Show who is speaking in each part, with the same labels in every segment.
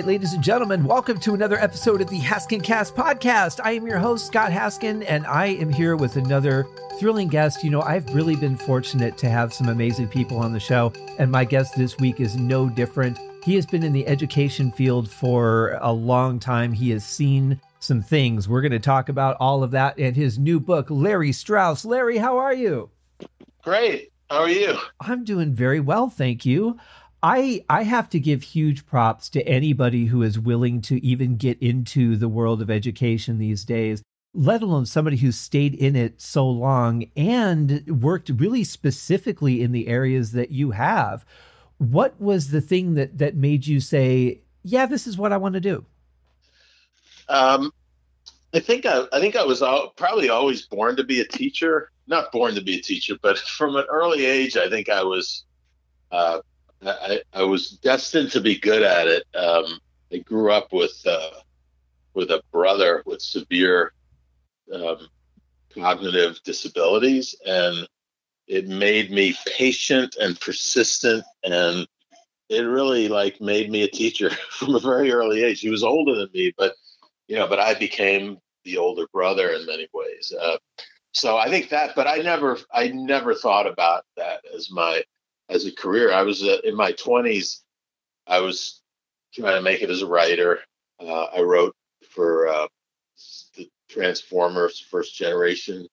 Speaker 1: Right, ladies and gentlemen, welcome to another episode of the Haskincast podcast. I am your host, Scott Haskin, and I am here with another thrilling guest. You know, I've really been fortunate to have some amazing people on the show, and my guest this week is no different. He has been in the education field for a long time. He has seen some things. We're going to talk about all of that and his new book, Larry Strauss. Larry, how are you?
Speaker 2: Great. How are you?
Speaker 1: I'm doing very well, thank you. I I have to give huge props to anybody who is willing to even get into the world of education these days, let alone somebody who's stayed in it so long and worked really specifically in the areas that you have. What was the thing that that made you say, "Yeah, this is what I want to do"?
Speaker 2: Um, I think I, I think I was all, probably always born to be a teacher. Not born to be a teacher, but from an early age, I think I was uh, I, I was destined to be good at it. Um, I grew up with uh, with a brother with severe um, cognitive disabilities, and it made me patient and persistent, and it really like made me a teacher from a very early age. He was older than me, but you know, but I became the older brother in many ways. Uh, so I think that, but I never, I never thought about that as my as a career. I was uh, in my 20s. I was trying to make it as a writer. Uh, I wrote for uh, the Transformers first generation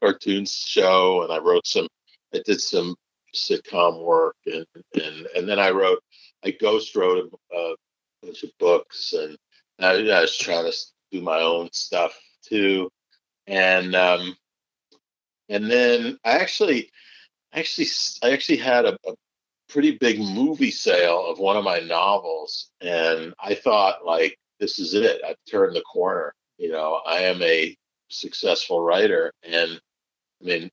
Speaker 2: cartoons show, and I wrote some. I did some sitcom work, and and and then I wrote. I ghost wrote a, a bunch of books, and I, I, was trying to do my own stuff too, and um, and then I actually actually I actually had a, a pretty big movie sale of one of my novels, and I thought like this is it. I've turned the corner. You know, I am a successful writer, and I mean,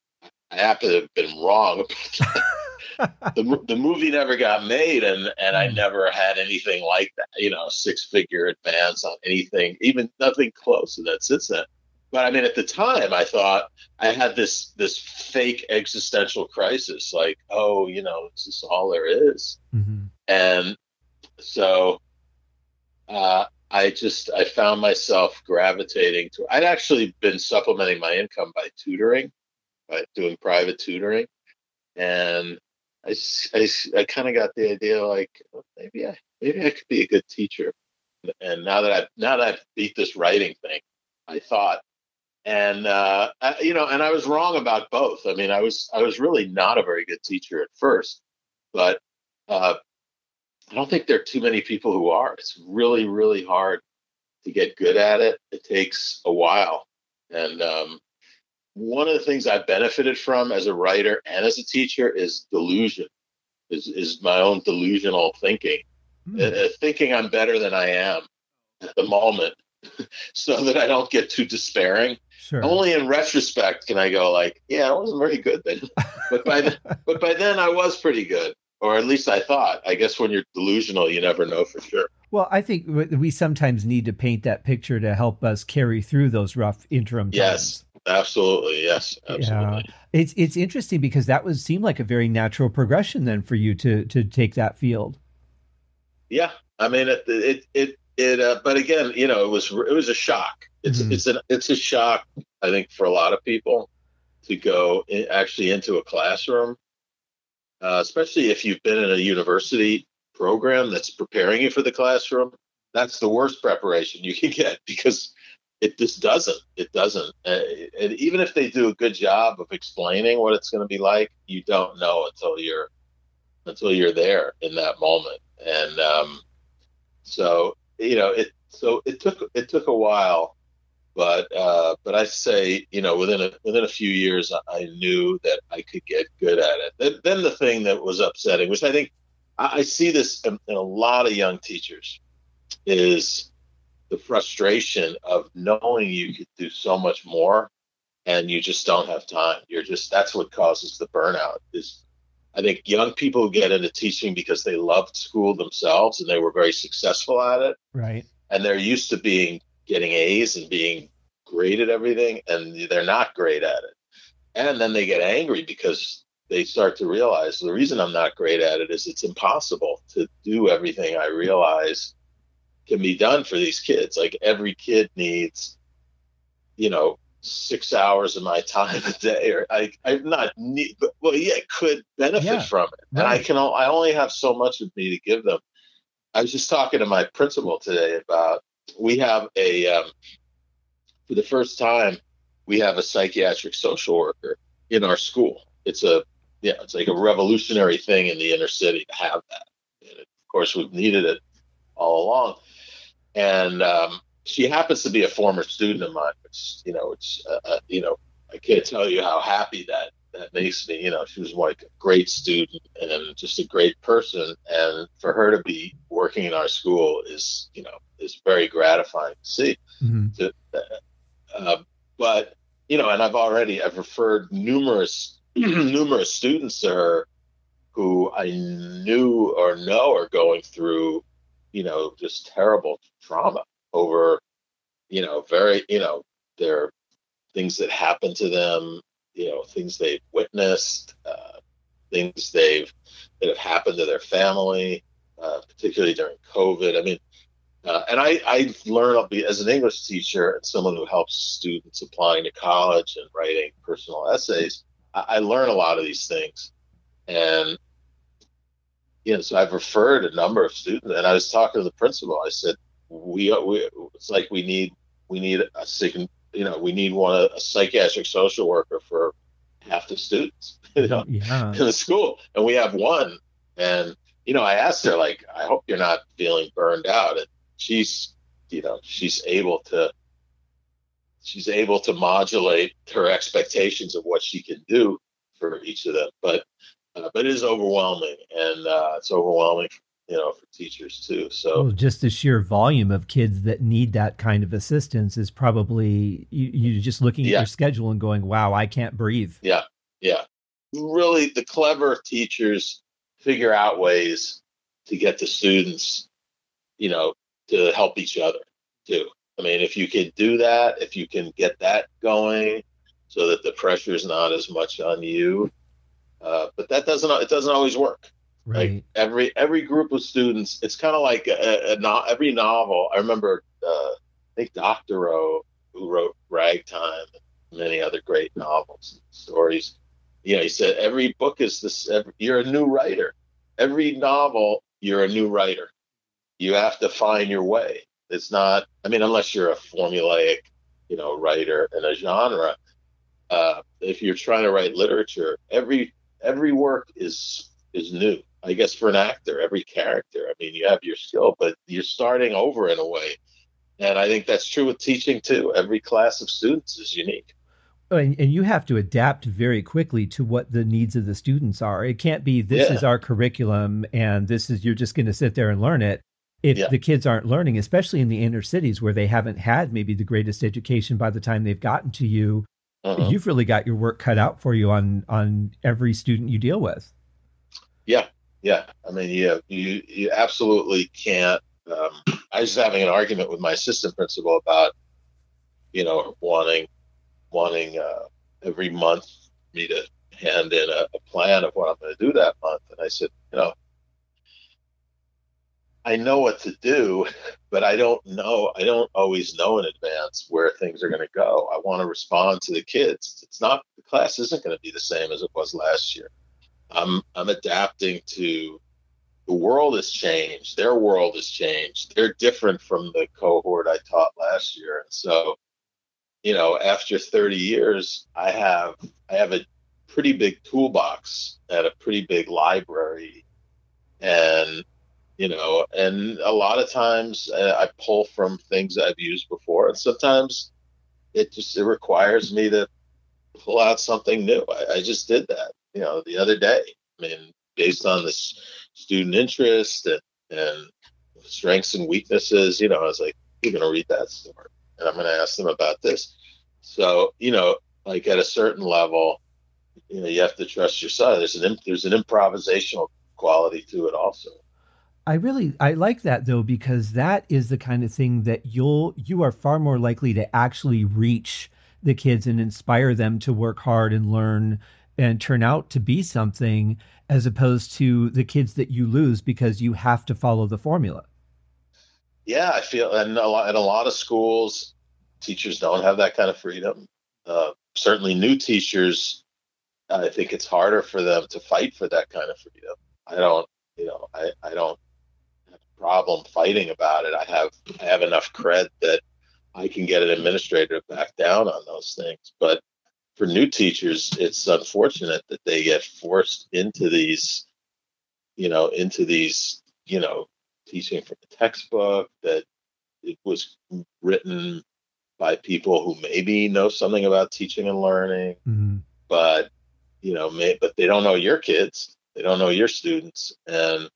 Speaker 2: I happen to have been wrong. the the movie never got made, and and I hmm. never had anything like that. You know, six figure advance on anything, even nothing close to that since then. But I mean, at the time, I thought I had this this fake existential crisis, like, oh, you know, this is all there is. Mm-hmm. and so uh, I just I found myself gravitating to. I'd actually been supplementing my income by tutoring, by doing private tutoring, and I I, I kind of got the idea like maybe I maybe I could be a good teacher. And now that I've now that I've beat this writing thing, I thought and uh, I, you know, and I was wrong about both. I mean, I was I was really not a very good teacher at first, but uh, I don't think there are too many people who are. It's really really hard to get good at it. It takes a while, and um, one of the things I benefited from as a writer and as a teacher is delusion, is is my own delusional thinking, mm. uh, thinking I'm better than I am at the moment so that I don't get too despairing. Sure. Only in retrospect can I go like, yeah, I wasn't very good then. but by then, but by then I was pretty good, or at least I thought. I guess when you're delusional, you never know for sure.
Speaker 1: Well, I think we sometimes need to paint that picture to help us carry through those rough interim times.
Speaker 2: Yes, absolutely. Yes, absolutely.
Speaker 1: Yeah. It's it's interesting because that would seem like a very natural progression then for you to to take that field.
Speaker 2: Yeah, I mean it it it it uh, but again you know it was it was a shock. It's mm-hmm. it's an it's a shock i think for a lot of people to go in, actually into a classroom uh, especially if you've been in a university program that's preparing you for the classroom. That's the worst preparation you can get because it just doesn't it doesn't uh, and even if they do a good job of explaining what it's going to be like you don't know until you're until you're there in that moment. And um, so you know, it so it took it took a while, but uh, but I say you know within a within a few years I knew that I could get good at it. Then, then the thing that was upsetting, which I think I, I see this in, in a lot of young teachers, is the frustration of knowing you could do so much more and you just don't have time. You're just that's what causes the burnout is I think young people get into teaching because they loved school themselves and they were very successful at it.
Speaker 1: Right.
Speaker 2: And they're used to being getting A's and being great at everything, and they're not great at it. And then they get angry because they start to realize the reason I'm not great at it is it's impossible to do everything I realize can be done for these kids. Like every kid needs, you know, six hours of my time a day, or I, I'm not need, but well, yeah, could benefit yeah, from it, right. and I can, I only have so much of me to give them. I was just talking to my principal today about we have a um, for the first time we have a psychiatric social worker in our school. It's a yeah, it's like a revolutionary thing in the inner city to have that. And of course, we've needed it all along. And um, she happens to be a former student of mine, which you know, which uh, uh, you know, I can't tell you how happy that that makes me. You know, she was like a great student and just a great person, and for her to be working in our school is, you know, is very gratifying to see. Mm-hmm. To, uh, uh, but you know, and I've already I've referred numerous numerous students to her who I knew or know are going through, you know, just terrible trauma over, you know, very, you know, their things that happened to them, you know, things they've witnessed, uh, things they've that have happened to their family, uh, particularly during COVID. I mean, uh, and I, I learned as an English teacher and someone who helps students applying to college and writing personal essays. I, I learn a lot of these things, and you know, so I've referred a number of students, and I was talking to the principal. I said, "We, we it's like we need we need a second, you know, we need one a psychiatric social worker for half the students, you know, yeah. in the school, and we have one, and." You know, I asked her like, "I hope you're not feeling burned out." And she's you know she's able to she's able to modulate her expectations of what she can do for each of them but uh, but it is overwhelming and uh, it's overwhelming you know for teachers too so
Speaker 1: well, just the sheer volume of kids that need that kind of assistance is probably you, you just looking at your schedule and going wow i can't breathe
Speaker 2: yeah yeah really the clever teachers figure out ways to get the students you know to help each other too. I mean, if you can do that, if you can get that going, so that the pressure is not as much on you, uh, but that doesn't it doesn't always work. Right. Like every every group of students, it's kind of like a, a, a, every novel. I remember, uh, I think Doctorow, who wrote Ragtime and many other great novels and stories. You know, he said every book is this. Every, you're a new writer. Every novel, you're a new writer you have to find your way. It's not, I mean, unless you're a formulaic, you know, writer in a genre. Uh, if you're trying to write literature, every every work is is new. I guess for an actor, every character. I mean, you have your skill, but you're starting over in a way. And I think that's true with teaching too. Every class of students is unique.
Speaker 1: And, and, you have to adapt very quickly to what the needs of the students are. It can't be this yeah. is our curriculum and this is you're just going to sit there and learn it if yeah. the kids aren't learning, especially in the inner cities where they haven't had maybe the greatest education by the time they've gotten to you, uh-huh. you've really got your work cut out for you on on every student you deal with.
Speaker 2: Yeah, yeah. I mean, yeah, you you absolutely can't. Um, I was having an argument with my assistant principal about, you know, wanting wanting uh, every month me to hand in a, a plan of what I'm going to do that month, and I said, you know, I know what to do, but I don't know. I don't always know in advance where things are going to go. I want to respond to the kids. It's not the class isn't going to be the same as it was last year. I'm I'm adapting to the world has changed. Their world has changed. They're different from the cohort I taught last year, and so you know, after 30 years, I have I have a pretty big toolbox and a pretty big library, and you know and a lot of times uh, i pull from things i've used before. And sometimes it just it requires me to pull out something new. I, I, just did that you know the other day. I mean based on this student interest and, and strengths and weaknesses you know i was like you're going to read that story and i'm going to ask them about this. So you know like at a certain level you know you have to trust your son there's an there's an improvisational quality to it also.
Speaker 1: I really I like that though because that is the kind of thing that you'll you are far more likely to actually reach the kids and inspire them to work hard and learn and turn out to be something as opposed to the kids that you lose because you have to follow the formula.
Speaker 2: Yeah, I feel, and a lot, in a lot of schools, teachers don't have that kind of freedom. Uh, certainly, new teachers, I think it's harder for them to fight for that kind of freedom. I don't, you know, I, I don't have a problem fighting about it. I have, I have enough cred that I can get an administrator to back down on those things. But for new teachers, it's unfortunate that they get forced into these, you know, into these, you know, teaching from a textbook that it was written by people who maybe know something about teaching and learning, mm-hmm. but you know, may, but they don't know your kids, they don't know your students, and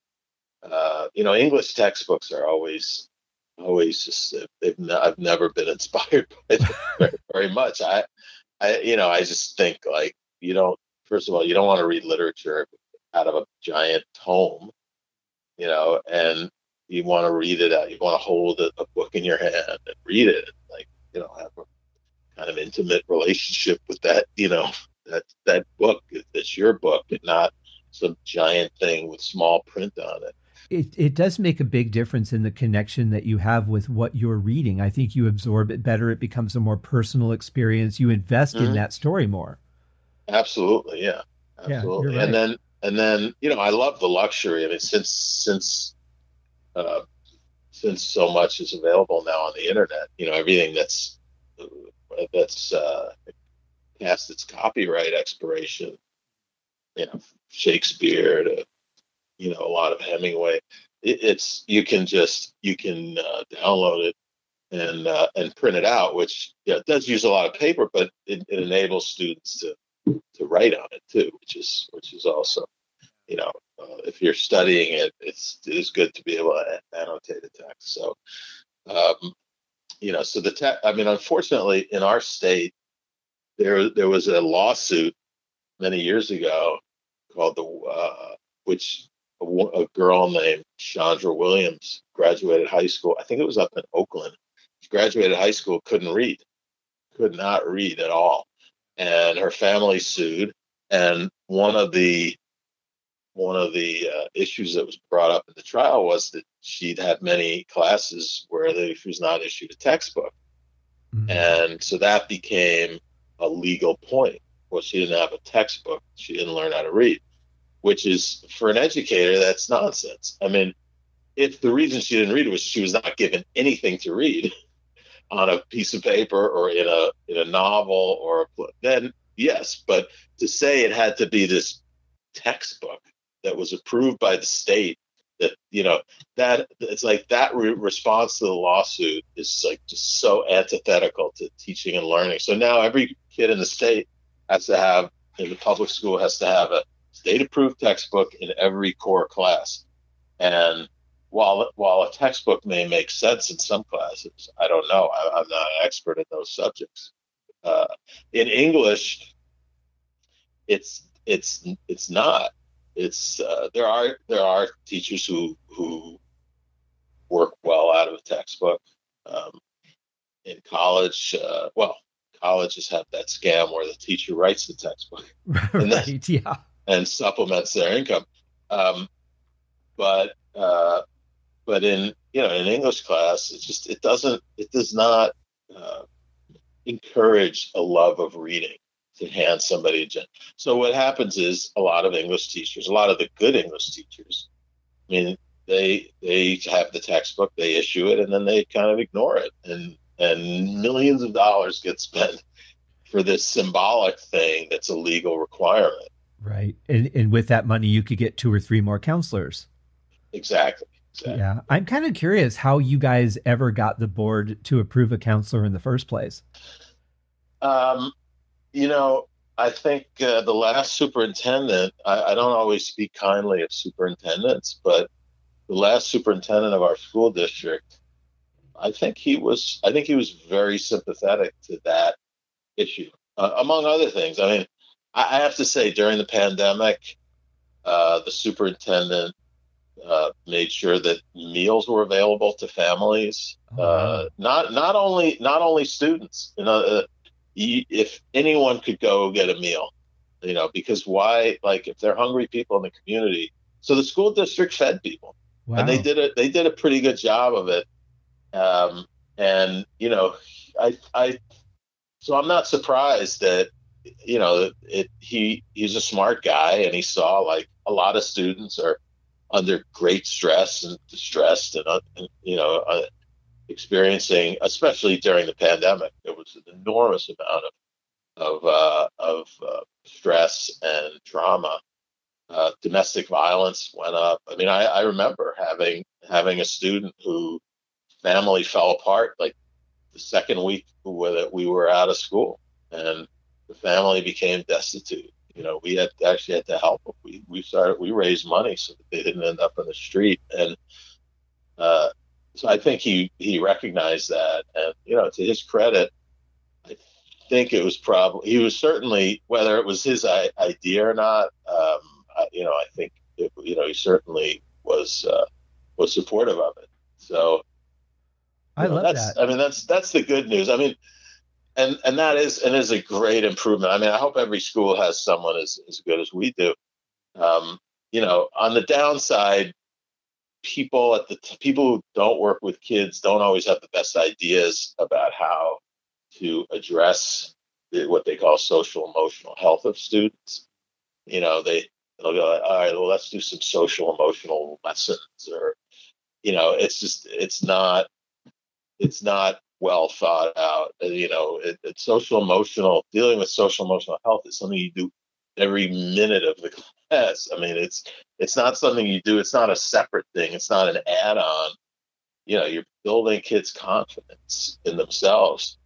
Speaker 2: uh, you know, English textbooks are always always just they've I've never been inspired by them very, very much. I I you know I just think like you don't first of all you don't want to read literature out of a giant tome, you know, and you want to read it out. You want to hold a, a book in your hand and read it, like you know, have a kind of intimate relationship with that, you know, that that book that's your book and not some giant thing with small print on it.
Speaker 1: It, it does make a big difference in the connection that you have with what you're reading. I think you absorb it better. It becomes a more personal experience. You invest mm-hmm. in that story more.
Speaker 2: Absolutely, yeah, absolutely. Yeah, right. And then and then you know I love the luxury. I mean, since since uh, since so much is available now on the internet, you know everything that's that's uh, past its copyright expiration, you know Shakespeare to you know a lot of Hemingway. It, it's you can just you can uh, download it and uh, and print it out, which yeah does use a lot of paper, but it, it enables students to to write on it too, which is which is also you know uh, if you're studying it, it's it is good to be able to annotate a text. So um, you know, so the te- I mean, unfortunately, in our state, there there was a lawsuit many years ago called the uh, which a, a girl named Chandra Williams graduated high school. I think it was up in Oakland. She graduated high school, couldn't read, could not read at all, and her family sued. And one of the one of the uh, issues that was brought up in the trial was that she'd had many classes where they, she was not issued a textbook, mm-hmm. and so that became a legal point. Well, she didn't have a textbook; she didn't learn how to read which is for an educator, that's nonsense. I mean, if the reason she didn't read it was she was not given anything to read on a piece of paper or in a in a novel or a, book, then yes, but to say it had to be this textbook that was approved by the state that you know that it's like that re- response to the lawsuit is like just so antithetical to teaching and learning. So now every kid in the state has to have in the public school has to have a state approved textbook in every core class. And while while a textbook may make sense in some classes, I don't know. I, am not an expert in those subjects. Uh, in English, it's it's it's not. It's uh, there are there are teachers who who work well out of a textbook. Um, in college, uh, well, colleges have that scam where the teacher writes the textbook.
Speaker 1: right. Then, yeah
Speaker 2: and supplements their income. Um, but uh, but in you know in English class, it just it doesn't it does not uh, encourage a love of reading to hand somebody a gen. So what happens is a lot of English teachers, a lot of the good English teachers, I mean they they have the textbook, they issue it, and then they kind of ignore it, and and millions of dollars get spent for this symbolic thing that's a legal requirement.
Speaker 1: Right. And, and with that money, you could get two or three more counselors.
Speaker 2: Exactly. exactly.
Speaker 1: Yeah. I'm kind of curious how you guys ever got the board to approve a counselor in the first place.
Speaker 2: Um, you know, I think uh, the last superintendent, I, I don't always speak kindly of superintendents, but the last superintendent of our school district, I think he was, I think he was very sympathetic to that issue, uh, among other things. I mean, I have to say, during the pandemic, uh, the superintendent uh, made sure that meals were available to families. Oh, uh, not not only not only students. You know, uh, if anyone could go get a meal, you know, because why? Like, if they're hungry people in the community, so the school district fed people, wow. and they did it. They did a pretty good job of it. Um, and you know, I, I, so I'm not surprised that you know it. He he's a smart guy, and he saw like a lot of students are under great stress and distressed, and, uh, and you know. Uh, experiencing, especially during the pandemic, there was an enormous amount of of uh, of uh, stress and trauma. Uh, domestic violence went up. I mean, I, I remember having having a student who family fell apart like the second week that we were out of school, and the family became destitute. You know, we had actually had to help them. We we started we raised money so that they didn't end up in the street, and uh, so I think he he recognized that, and you know, to his credit, I think it was probably he was certainly whether it was his idea or not. Um, you know, I think it, you know he certainly was uh, was supportive of it. So
Speaker 1: I
Speaker 2: know,
Speaker 1: love that.
Speaker 2: I mean, that's that's the good news. I mean, and and that is and is a great improvement. I mean, I hope every school has someone as as good as we do. Um, you know, on the downside, people at the people who don't work with kids don't always have the best ideas about how to address the, what they call social emotional health of students. You know, they they'll go, all right, well, let's do some social emotional lessons, or you know, it's just it's not it's not well thought out. Uh, you know, it, it's social emotional dealing with social emotional health is something you do every minute of the class. I mean, it's it's not something you do. It's not a separate thing. It's not an add-on. You know, you're building kids' confidence in themselves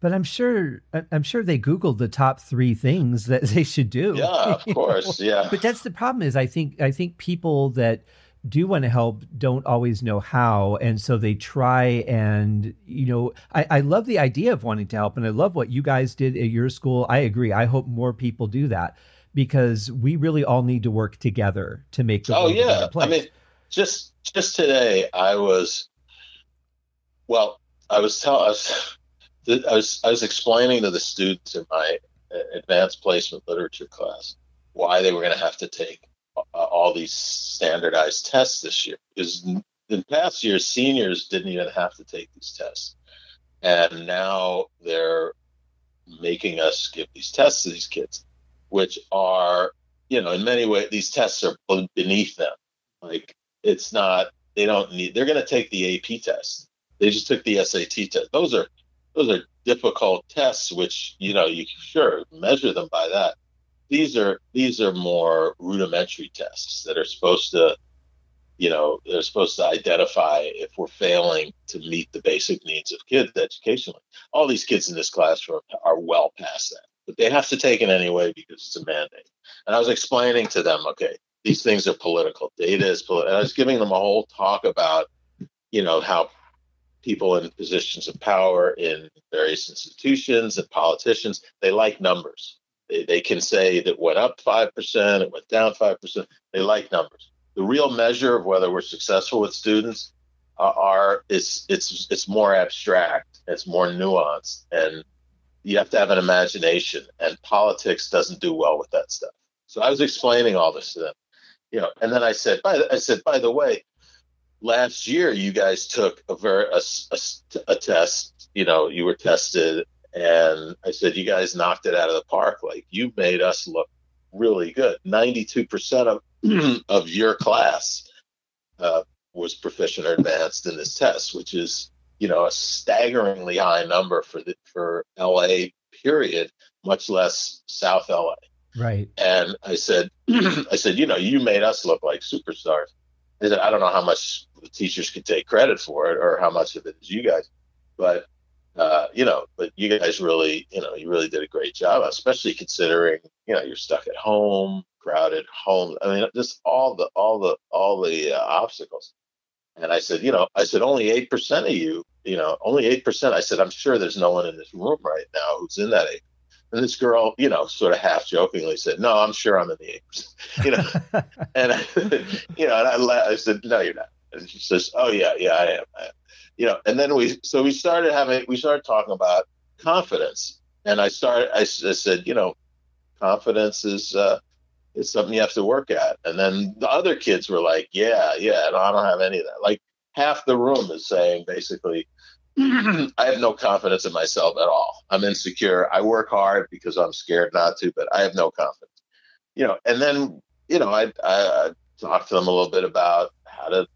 Speaker 1: but I'm sure I'm sure they googled the top three things that they should do.
Speaker 2: Yeah, of course. Know? Yeah.
Speaker 1: But that's the problem is I think I think people that do want to help don't always know how. And so they try and you know I, I love the idea of wanting to help and i love what you guys did at your school. I agree. I hope more people do that because we really all need to work together to make the
Speaker 2: oh yeah
Speaker 1: a better place.
Speaker 2: i mean just just today i was well i was telling us I was I was explaining to the students in my uh, advanced placement literature class why they were going to have to take Uh, all these standardized tests this year because in past years seniors didn't even have to take these tests. And now they're making us give these tests to these kids which are you know in many ways these tests are beneath them. Like it's not they don't need they're going to take the ap test. They just took the sat test. Those are those are difficult tests, which you know you sure measure them by that. These are these are more rudimentary tests that are supposed to, you know, they're supposed to identify if we're failing to meet the basic needs of kids educationally. All these kids in this classroom are well past that, but they have to take it anyway because it's a mandate. And I was explaining to them, okay, these things are political. Data is political. I was giving them a whole talk about, you know, how people in positions of power in various institutions and politicians, they like numbers. They, they can say that went up 5%, it went down 5%. They like numbers. The real measure of whether we're successful with students uh, are it's it's it's more abstract, it's more nuanced, and you have to have an imagination. And politics doesn't do well with that stuff. So I was explaining all this to them, you know, and then I said, by the, I said, by the way, last year you guys took a very a, a, a, test you know you were tested and i said you guys knocked it out of the park. Like you made us look really good. 92% of of your class uh, was proficient or advanced in this test which is you know a staggeringly high number for the for la period much less south la
Speaker 1: right.
Speaker 2: And i said i said you know you made us look like superstars. I said, I don't know how much the teachers could take credit for it or how much of it is you guys, but uh, you know, but you guys really, you know, you really did a great job, especially considering, you know, you're stuck at home, crowded home. I mean, just all the, all the, all the uh, obstacles. And I said, you know, I said only eight percent of you, you know, only eight percent. I said, I'm sure there's no one in this room right now who's in that eight and this girl, you know, sort of half jokingly said, "No, I'm sure I'm in the eight You know, and I, you know, and I, I said, "No, you're not." And she says, "Oh yeah, yeah, I am. I am." You know, and then we so we started having we started talking about confidence, and I started I, I said, you know, confidence is uh, is something you have to work at. And then the other kids were like, yeah, yeah, no, I don't have any of that. Like half the room is saying basically, I have no confidence in myself at all. I'm insecure. I work hard because I'm scared not to, but I have no confidence. You know, and then you know, I I, I talked to them a little bit about how to.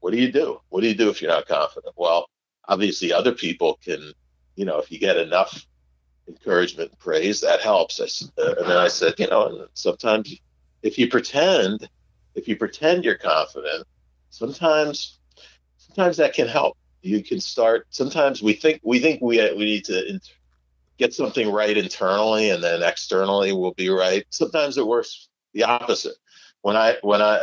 Speaker 2: What do you do? What do you do if you're not confident? Well, obviously, other people can. You know, if you get enough encouragement and praise, that helps. I, uh, and then I said, you know, sometimes if you pretend, if you pretend you're confident, sometimes, sometimes that can help. You can start. Sometimes we think we think we we need to get something right internally, and then externally we'll be right. Sometimes it works the opposite. When I when I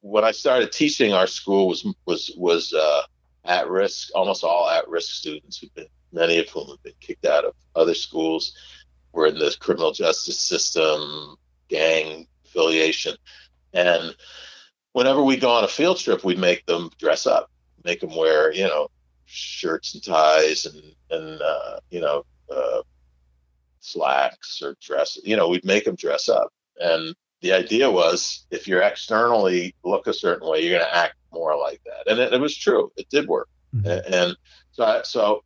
Speaker 2: when I started teaching, our school was was was uh, at risk, almost all at risk students who've been many of whom have been kicked out of other schools, were in the criminal justice system, gang affiliation. And whenever we go on a field trip, we'd make them dress up, make them wear, you know, shirts and ties and, and uh, you know, uh, slacks or dress, you know, we'd make them dress up. And the idea was if you're externally look a certain way, you're going to act more like that. And it, it was true. It did work. Mm-hmm. And so, I, so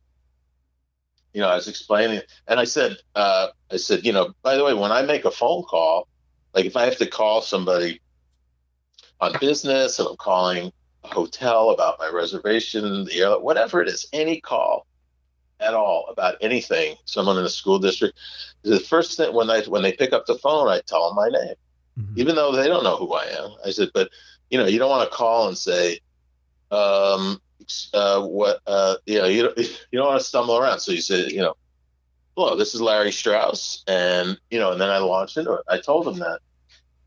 Speaker 2: you know, I was explaining, and I said, uh, I said, you know, by the way, when I make a phone call, like if I have to call somebody on business, and I'm calling a hotel about my reservation, the airline, whatever it is, any call at all about anything, someone in the school district, the first thing when I when they pick up the phone, I tell them my name, mm-hmm. even though they don't know who I am. I said, but you know, you don't want to call and say, um, uh, what uh, you know you don't, you don't want to stumble around. So you say you know, hello, this is Larry Strauss, and you know, and then I launched into it. I told them that.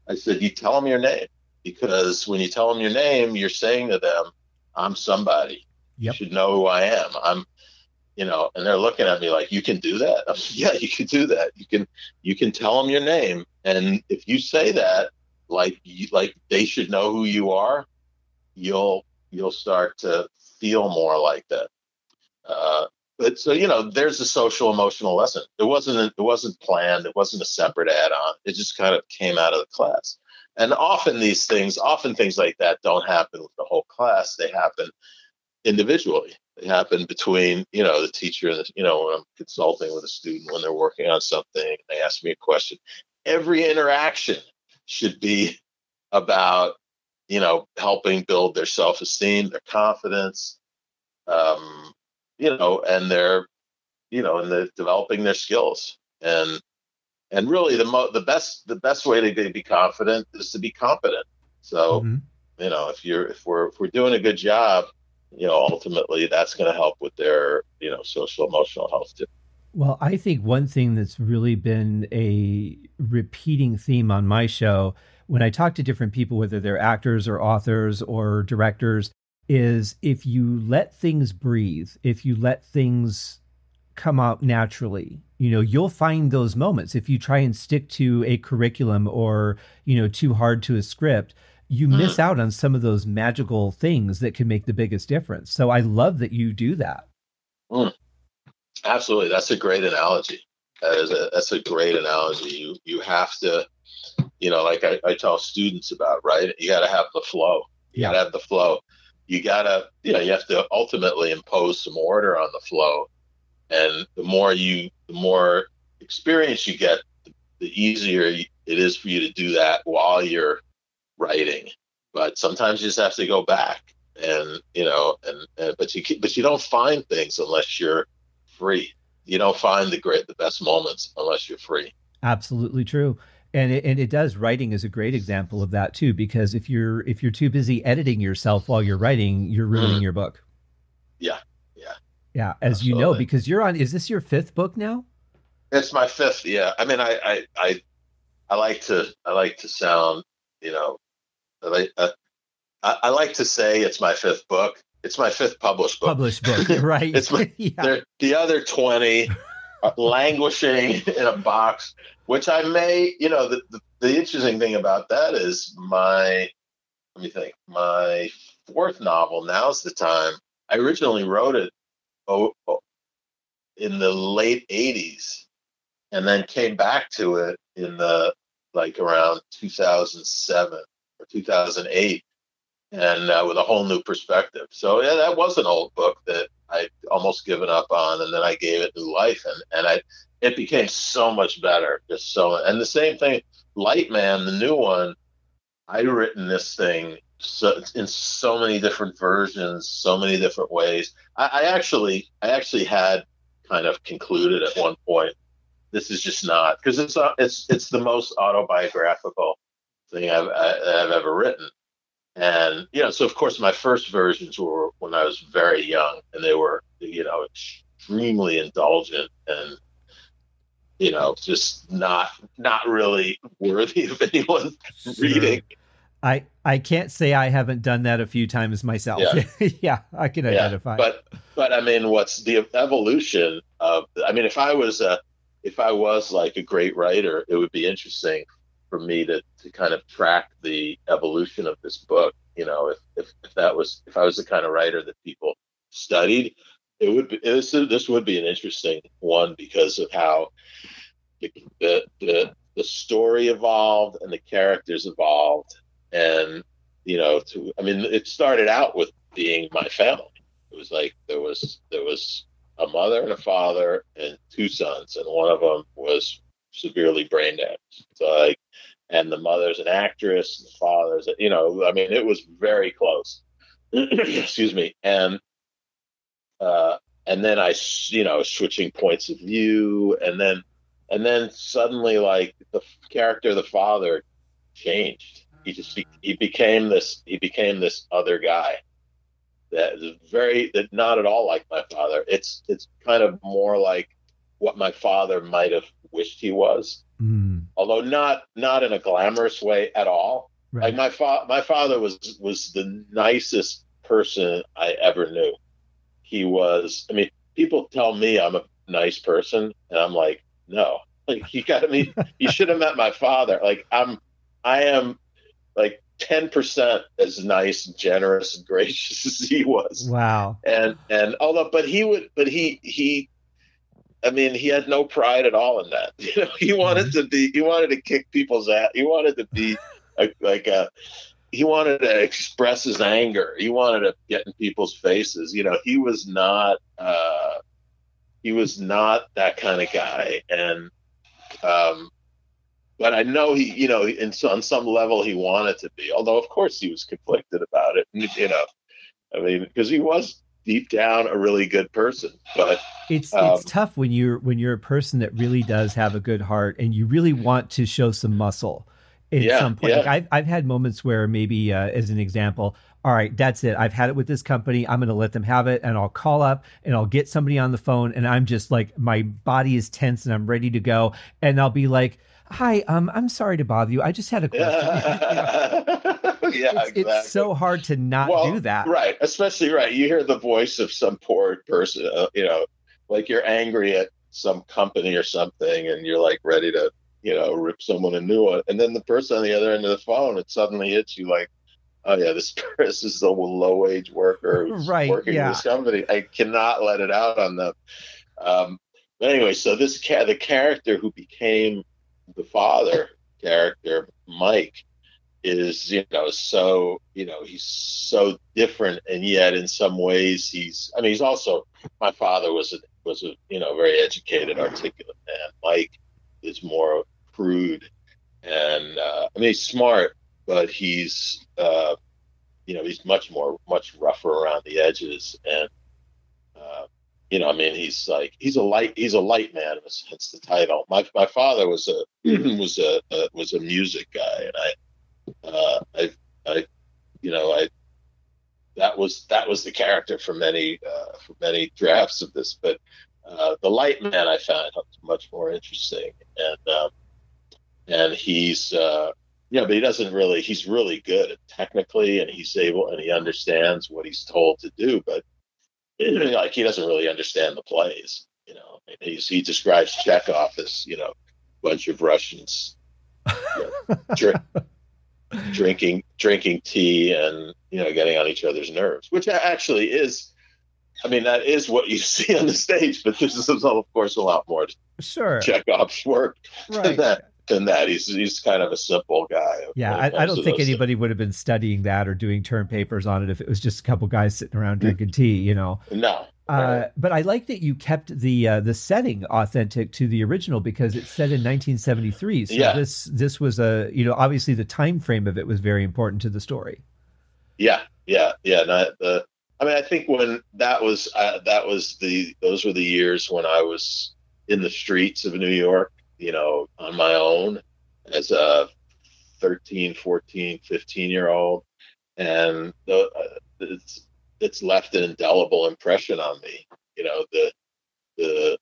Speaker 2: I said, you tell them your name because when you tell them your name, you're saying to them, I'm somebody. Yep. You should know who I am. I'm, you know, and they're looking at me like, you can do that. I'm, yeah, you can do that. You can, you can tell them your name, and if you say that, like, you, like they should know who you are, you'll, you'll start to feel more like that. Uh, but so you know, there's a social emotional lesson. It wasn't it wasn't planned. It wasn't a separate add-on. It just kind of came out of the class. And often these things, often things like that, don't happen with the whole class. They happen individually. They happen between you know the teacher and the, you know when I'm consulting with a student when they're working on something. They ask me a question. Every interaction should be about you know, helping build their self esteem, their confidence, um, you know, and their, you know, and the developing their skills. And and really the mo- the best the best way to be confident is to be competent. So, mm-hmm. you know, if you're if we're if we're doing a good job, you know, ultimately that's going to help with their, you know, social emotional health too.
Speaker 1: Well, I think one thing that's really been a repeating theme on my show when I talk to different people, whether they're actors or authors or directors, is if you let things breathe, if you let things come out naturally, you know, you'll find those moments. If you try and stick to a curriculum or, you know, too hard to a script, you mm. miss out on some of those magical things that can make the biggest difference. So I love that you do that.
Speaker 2: Mm. Absolutely. That's a great analogy. That is a, that's a great analogy. You you have to you know, like I, I tell students about, right? You got to have the flow. You yeah. got to have the flow. You got to, you know, you have to ultimately impose some order on the flow. And the more you, the more experience you get, the easier it is for you to do that while you're writing. But sometimes you just have to go back and, you know, and, and but you, but you don't find things unless you're free. You don't find the great, the best moments unless you're free.
Speaker 1: Absolutely true and it, and it does writing is a great example of that too because if you're if you're too busy editing yourself while you're writing you're ruining mm. your book
Speaker 2: yeah yeah
Speaker 1: yeah as Absolutely. you know because you're on is this your fifth book now
Speaker 2: it's my fifth yeah i mean i i i, I like to i like to sound you know I, like, uh, I, I like to say it's my fifth book it's my fifth published book
Speaker 1: published book right
Speaker 2: it's my, yeah. the other 20 languishing in a box, which I may, you know, the, the, the interesting thing about that is my, let me think, my fourth novel, Now's the Time. I originally wrote it oh, oh, in the late 80s. and then came back to it in the like around 2007 or 2008 and uh, with a whole new perspective. So yeah that was an old book that i almost given up on and then i gave it new life and and i it became so much better just so and the same thing Light Man the new one i written this thing so in so many different versions so many different ways. I, I actually i actually had kind of concluded at one point this is just not because it's uh, it's it's the most autobiographical thing I've I, I've ever written, and you know, so of course my first versions were when I was very young, and they were you know extremely indulgent and you know just not not really worthy of anyone sure. reading.
Speaker 1: I I can't say I haven't done that a few times myself. Yeah, yeah I can identify.
Speaker 2: Yeah, but but I mean, what's the evolution of? I mean, if I was a if I was like a great writer, it would be interesting for me to, to kind of track the evolution of this book. You know, if, if, if that was, if I was the kind of writer that people studied, it would be, this, this would be an interesting one because of how the, the, the, the story evolved and the characters evolved. And, you know, to, I mean, it started out with being my family. It was like, there was, there was a mother and a father and two sons, and one of them was severely brain damaged. So like, and the mother's an actress, the father's, you know, I mean, it was very close. Excuse me, and uh, and then I, you know, switching points of view, and then and then suddenly, like the character of the father changed. He just he became this he became this other guy that is very that not at all like my father. It's it's kind of more like what my father might have wished he was, mm. although not not in a glamorous way at all. Right. Like my fa- my father was was the nicest person I ever knew. He was. I mean, people tell me I'm a nice person, and I'm like, no. Like you got to meet. you should have met my father. Like I'm. I am like ten percent as nice, and generous, and gracious as he was.
Speaker 1: Wow.
Speaker 2: And and although, but he would, but he he, I mean, he had no pride at all in that. You know, he wanted mm-hmm. to be, he wanted to kick people's ass. He wanted to be a, like a. He wanted to express his anger. He wanted to get in people's faces. You know, he was not. uh He was not that kind of guy, and um, but I know he, you know, in, on some level he wanted to be. Although, of course, he was conflicted about it. You know, I mean, because he was deep down a really good person. But
Speaker 1: it's um, it's tough when you're when you're a person that really does have a good heart and you really want to show some muscle at yeah, some point. Yeah. Like I've I've had moments where maybe, uh, as an example, all right, that's it. I've had it with this company. I'm going to let them have it. And I'll call up and I'll get somebody on the phone. And I'm just like, my body is tense and I'm ready to go. And I'll be like, hi, um, I'm sorry to bother you. I just had a question.
Speaker 2: yeah,
Speaker 1: it's,
Speaker 2: exactly.
Speaker 1: it's, so hard to not
Speaker 2: well,
Speaker 1: do that.
Speaker 2: Right. Especially, right. You hear the voice of some poor person, uh, you know, like you're angry at some company or something and you're like ready to, you know, rip someone a new one. And then the person on the other end of the phone, it suddenly hits you like, oh yeah, this person is a low wage worker who's
Speaker 1: right,
Speaker 2: working
Speaker 1: yeah.
Speaker 2: in this company. I cannot let it out on them. Um, but anyway, so this cat, the character who became the father character, Mike, is you know so you know he's so different, and yet in some ways he's. I mean, he's also my father was a was a you know very educated, articulate man. Mike is more crude, and uh, I mean he's smart, but he's uh, you know he's much more much rougher around the edges, and uh, you know, I mean, he's like he's a light he's a light man. Hence the title. My my father was a was a, a was a music guy, and I uh, I I you know I that was that was the character for many uh, for many drafts of this, but uh, the light man I found much more interesting, and um, and he's uh, yeah, but he doesn't really he's really good technically, and he's able and he understands what he's told to do, but like he doesn't really understand the plays. You know, he's, he describes Chekhov as you know, a bunch of Russians you know, drink, drinking drinking tea and you know getting on each other's nerves, which actually is I mean, that is what you see on the stage, but this is, of course, a lot more
Speaker 1: sure
Speaker 2: Chekhov's work
Speaker 1: right.
Speaker 2: than that. Than that, he's he's kind of a simple guy.
Speaker 1: Yeah, I, I, don't think anybody things. would have been studying that or doing term papers on it if it was just a couple guys sitting around drinking tea. You know.
Speaker 2: No.
Speaker 1: Uh, but I like that you kept the uh, the setting authentic to the original because it's set in 1973. So yeah. this this was a you know obviously the time frame of it was very important to the story.
Speaker 2: Yeah, yeah, yeah. Not the I mean, I think when that was uh, that was the those were the years when I was in the streets of New York, you know, on my own as a 13, 14, 15 year old, and the, uh, it's it's left an indelible impression on me. You know, the the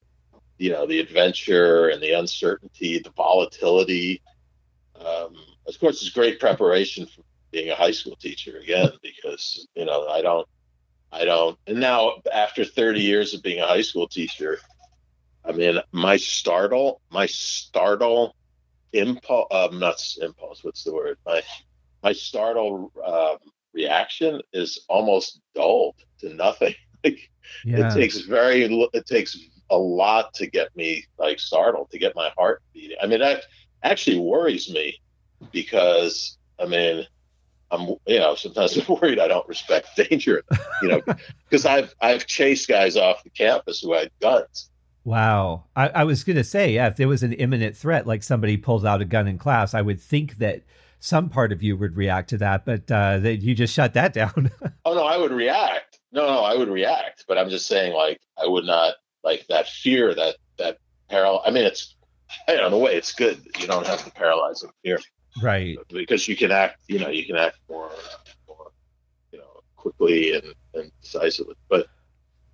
Speaker 2: you know the adventure and the uncertainty, the volatility. Um, of course, it's great preparation for being a high school teacher again because you know I don't I don't. And now, after 30 years of being a high school teacher, I mean, my startle, my startle impulse, um, not impulse, what's the word? My, my startle um, reaction is almost dulled to nothing. Like, yeah. It takes very, it takes a lot to get me like startled, to get my heart beating. I mean, that actually worries me because, I mean, I'm, you know, sometimes I'm worried I don't respect danger, you know, because I've I've chased guys off the campus who had guns.
Speaker 1: Wow, I, I was going to say, yeah, if there was an imminent threat, like somebody pulls out a gun in class, I would think that some part of you would react to that, but uh, that you just shut that down.
Speaker 2: oh no, I would react. No, no, I would react, but I'm just saying, like, I would not like that fear, that that peril. I mean, it's, I don't know, way it's good. You don't have to paralyze them fear
Speaker 1: right
Speaker 2: because you can act you know you can act more more you know quickly and, and decisively but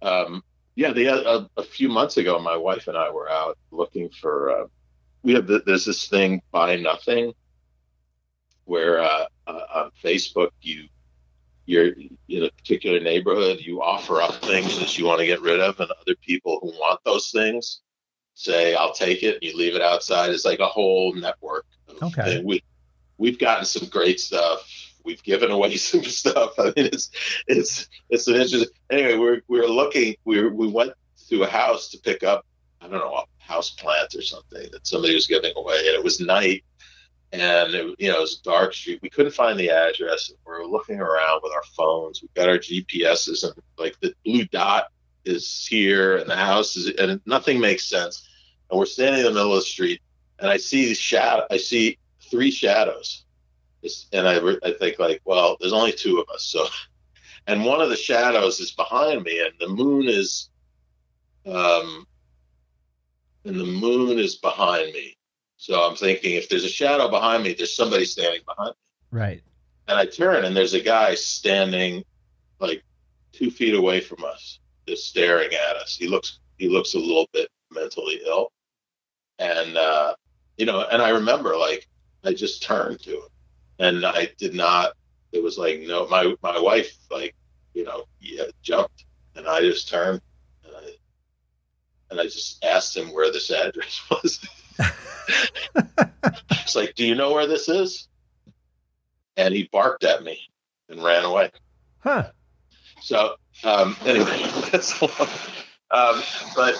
Speaker 2: um yeah the a, a, few months ago my wife and i were out looking for uh, we have the, there's this thing buy nothing where uh, uh, on facebook you you're in a particular neighborhood you offer up things that you want to get rid of and other people who want those things say i'll take it and you leave it outside it's like a whole network
Speaker 1: Okay.
Speaker 2: we we've gotten some great stuff. We've given away some stuff. I mean, it's it's it's an interesting. Anyway, we're we're looking. We we went to a house to pick up. I don't know a house plant or something that somebody was giving away, and it was night, and it, you know it was a dark street. We couldn't find the address. We are looking around with our phones. We've got our GPSs, and like the blue dot is here, and the house is, and nothing makes sense. And we're standing in the middle of the street, and I see shadow. I see three shadows, and I I think like, well, there's only two of us, so. And one of the shadows is behind me, and the moon is, um, and the moon is behind me. So I'm thinking, if there's a shadow behind me, there's somebody standing behind me.
Speaker 1: Right.
Speaker 2: And I turn, and there's a guy standing, like two feet away from us, just staring at us. He looks he looks a little bit mentally ill, and uh, you know, and I remember like I just turned to him, and I did not. It was like no, my my wife like you know yeah, jumped, and I just turned, and I and I just asked him where this address was. it's like, do you know where this is? And he barked at me and ran away.
Speaker 1: Huh.
Speaker 2: So um, anyway, that's long. Um, but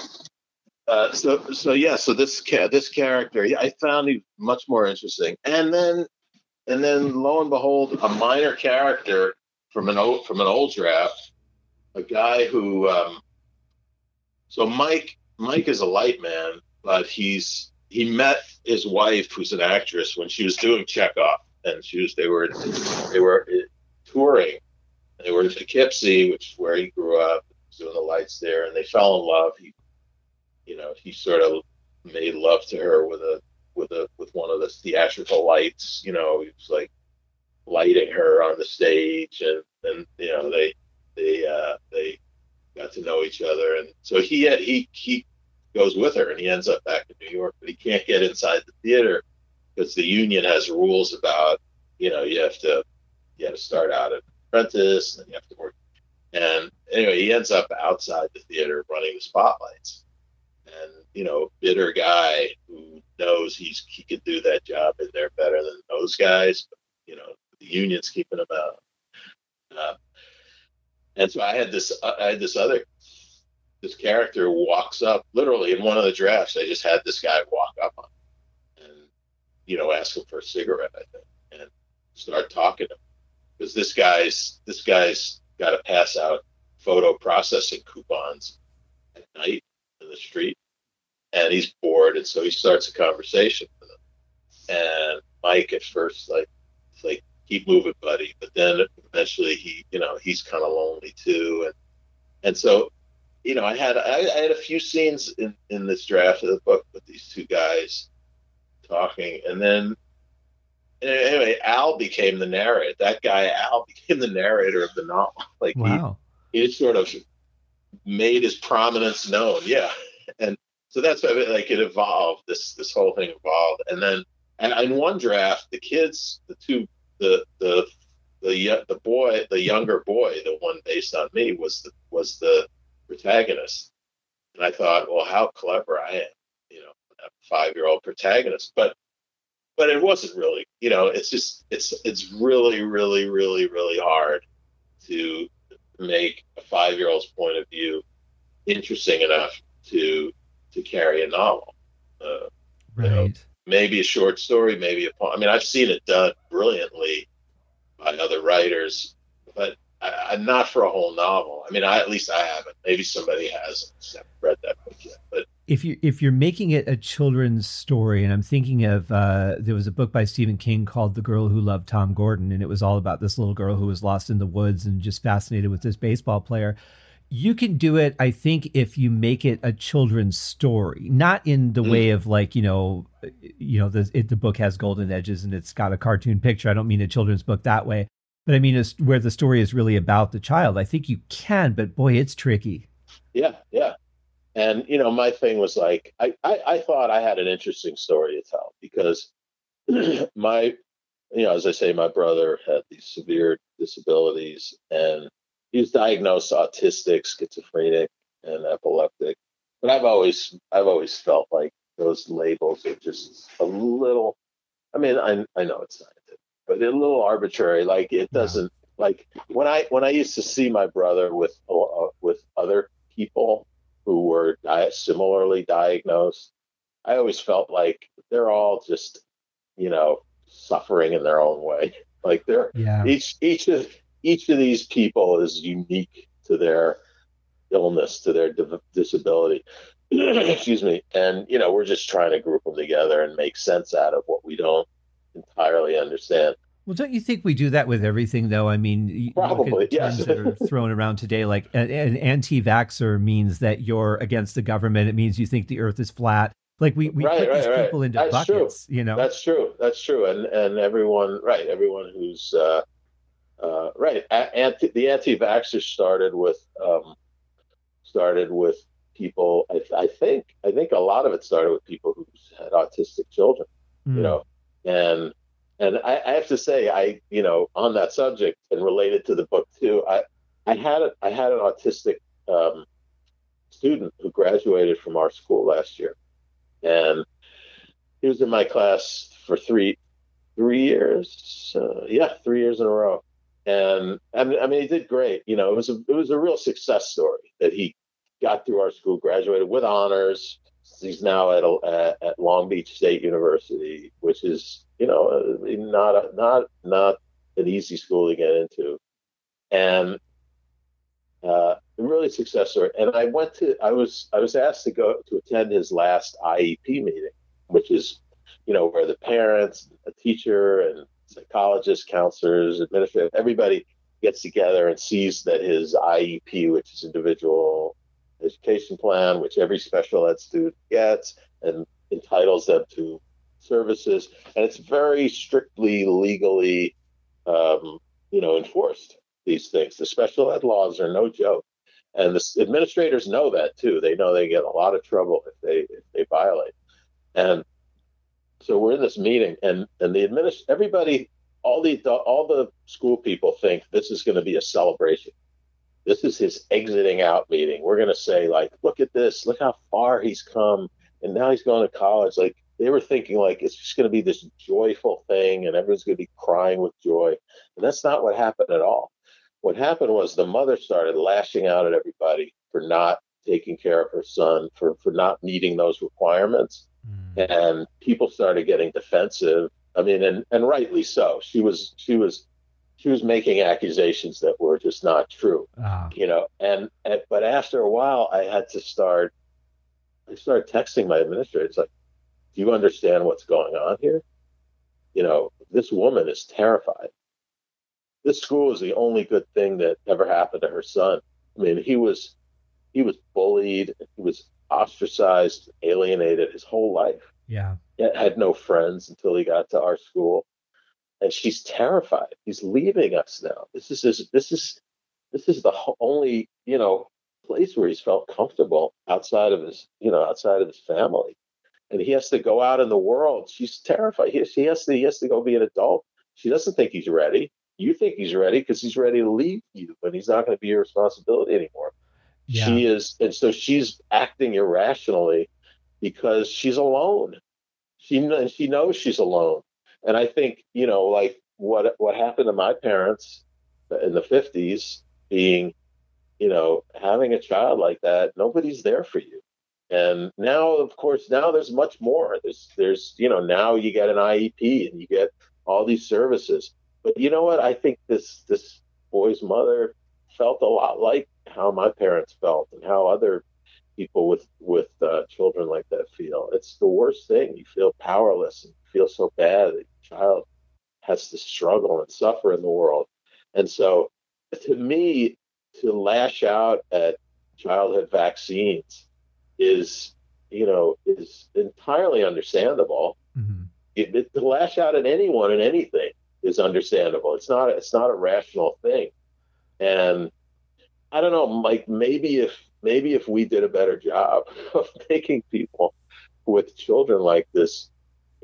Speaker 2: uh, so so yeah, so this ca- this character, I found him much more interesting, and then and then lo and behold, a minor character from an old from an old draft, a guy who, um, so Mike Mike is a light man, but he's he met his wife, who's an actress, when she was doing Chekhov, and she was they were they were touring, they were in Poughkeepsie, which is where he grew up, doing the lights there, and they fell in love. He you know, he sort of made love to her with a with a with one of the theatrical lights. You know, he was like lighting her on the stage, and and you know they they uh, they got to know each other, and so he he he goes with her, and he ends up back in New York, but he can't get inside the theater because the union has rules about you know you have to you have to start out an apprentice, and you have to work. And anyway, he ends up outside the theater running the spotlights and you know, bitter guy who knows he's he could do that job and they're better than those guys. But, you know, the union's keeping him out. Uh, and so I had this I had this other this character walks up literally in one of the drafts. I just had this guy walk up on and you know ask him for a cigarette, I think, and start talking to him because this guy's this guy's got to pass out photo processing coupons at night in the street, and he's bored, and so he starts a conversation with him. And Mike at first like like keep moving, buddy, but then eventually he you know he's kind of lonely too, and and so you know, I had I, I, had a few scenes in in this draft of the book with these two guys talking, and then anyway, Al became the narrator. That guy Al became the narrator of the novel. Like wow. he, he sort of made his prominence known. Yeah, and so that's why like it evolved. This this whole thing evolved, and then and in one draft, the kids, the two, the the the the boy, the younger boy, the one based on me was the was the protagonist. And I thought, well, how clever I am, you know, a five year old protagonist. But but it wasn't really, you know, it's just it's it's really, really, really, really hard to make a five year old's point of view interesting enough to to carry a novel. Uh, right. You know, maybe a short story, maybe a poem. I mean, I've seen it done brilliantly by other writers, but I, not for a whole novel. I mean, I, at least I haven't. Maybe somebody has. I haven't read that book yet. But
Speaker 1: if you if you're making it a children's story, and I'm thinking of uh, there was a book by Stephen King called "The Girl Who Loved Tom Gordon," and it was all about this little girl who was lost in the woods and just fascinated with this baseball player. You can do it, I think, if you make it a children's story, not in the mm. way of like you know, you know, the it, the book has golden edges and it's got a cartoon picture. I don't mean a children's book that way, but I mean, it's where the story is really about the child. I think you can, but boy, it's tricky.
Speaker 2: Yeah, yeah. And you know, my thing was like, I, I, I thought I had an interesting story to tell because my, you know, as I say, my brother had these severe disabilities, and he was diagnosed autistic, schizophrenic, and epileptic. But I've always, I've always felt like those labels are just a little. I mean, I, I know it's scientific, but a little arbitrary. Like it doesn't like when I when I used to see my brother with uh, with other people who were di- similarly diagnosed, I always felt like they're all just you know suffering in their own way. Like they're yeah. each each of each of these people is unique to their illness, to their di- disability. Excuse me. And you know, we're just trying to group them together and make sense out of what we don't entirely understand.
Speaker 1: Well, don't you think we do that with everything, though? I mean,
Speaker 2: probably yes.
Speaker 1: that are thrown around today, like an, an anti-vaxxer means that you're against the government. It means you think the Earth is flat. Like we, we
Speaker 2: right,
Speaker 1: put
Speaker 2: right,
Speaker 1: these
Speaker 2: right.
Speaker 1: people into
Speaker 2: That's
Speaker 1: buckets.
Speaker 2: True.
Speaker 1: You know,
Speaker 2: that's true. That's true. And and everyone, right? Everyone who's uh, uh, right. Anti, the anti-vaxxers started with um, started with people. I, I think I think a lot of it started with people who had autistic children. Mm. You hmm. know, and and I, I, have to say, I you know on that subject and related to the book too. I I had a, I had an autistic um, student who graduated from our school last year, and he was in my class for three three years. Uh, yeah, three years in a row. And I mean, he did great. You know, it was a it was a real success story that he got through our school, graduated with honors. He's now at a, at Long Beach State University, which is you know, not a, not not an easy school to get into, and uh, really success story. And I went to I was I was asked to go to attend his last IEP meeting, which is you know where the parents, a teacher, and psychologists, counselors, administrators, everybody gets together and sees that his IEP, which is individual education plan, which every special ed student gets, and entitles them to services, and it's very strictly legally, um, you know, enforced. These things, the special ed laws are no joke, and the administrators know that too. They know they get a lot of trouble if they if they violate. And so we're in this meeting, and and the administ everybody, all the all the school people think this is going to be a celebration. This is his exiting out meeting. We're going to say like, look at this, look how far he's come, and now he's going to college. Like they were thinking like it's just going to be this joyful thing and everyone's going to be crying with joy and that's not what happened at all what happened was the mother started lashing out at everybody for not taking care of her son for for not meeting those requirements. And people started getting defensive. I mean and and rightly so. She was she was she was making accusations that were just not true ah. you know and, and but after a while i had to start i started texting my administrator. It's like do you understand what's going on here? You know this woman is terrified. This school is the only good thing that ever happened to her son. I mean he was he was bullied. He was ostracized alienated his whole life
Speaker 1: yeah Yet
Speaker 2: had no friends until he got to our school and she's terrified. He's leaving us now. This is his, this is this is the only you know place where he's felt comfortable outside of his you know outside of his family, and he has to go out in the world. She's terrified. He, he has to he has to go be an adult. She doesn't think he's ready. You think he's ready because he's ready to leave you, but he's not going to be your responsibility anymore. Yeah. She is, and so she's acting irrationally because she's alone. She and she knows she's alone and I think, you know, like what what happened to my parents in the 50s being, you know, having a child like that, nobody's there for you. And now, of course, now there's much more. There's, there's, you know, now you get an IEP and you get all these services. But you know what? I think this this boy's mother felt a lot like how my parents felt and how other people with with uh, children like that feel. It's the worst thing. You feel powerless and feel so bad that your child has to struggle and suffer in the world. And so, to me, to lash out at childhood vaccines is, you know, is entirely understandable. Mm-hmm. It, it, to lash out at anyone and anything is understandable. It's not. It's not a rational thing. And I don't know, like maybe if maybe if we did a better job of making people with children like this,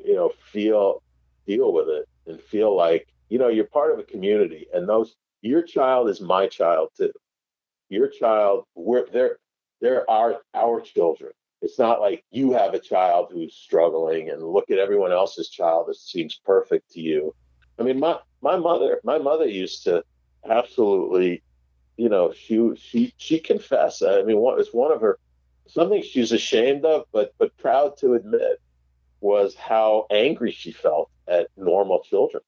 Speaker 2: you know, feel deal with it and feel like you know you're part of a community, and those your child is my child too. Your child, we're they're they're our our children. It's not like you have a child who's struggling and look at everyone else's child that seems perfect to you. I mean, my my mother my mother used to absolutely you know, she she she confessed. I mean, what it's one of her something she's ashamed of, but but proud to admit was how angry she felt at normal children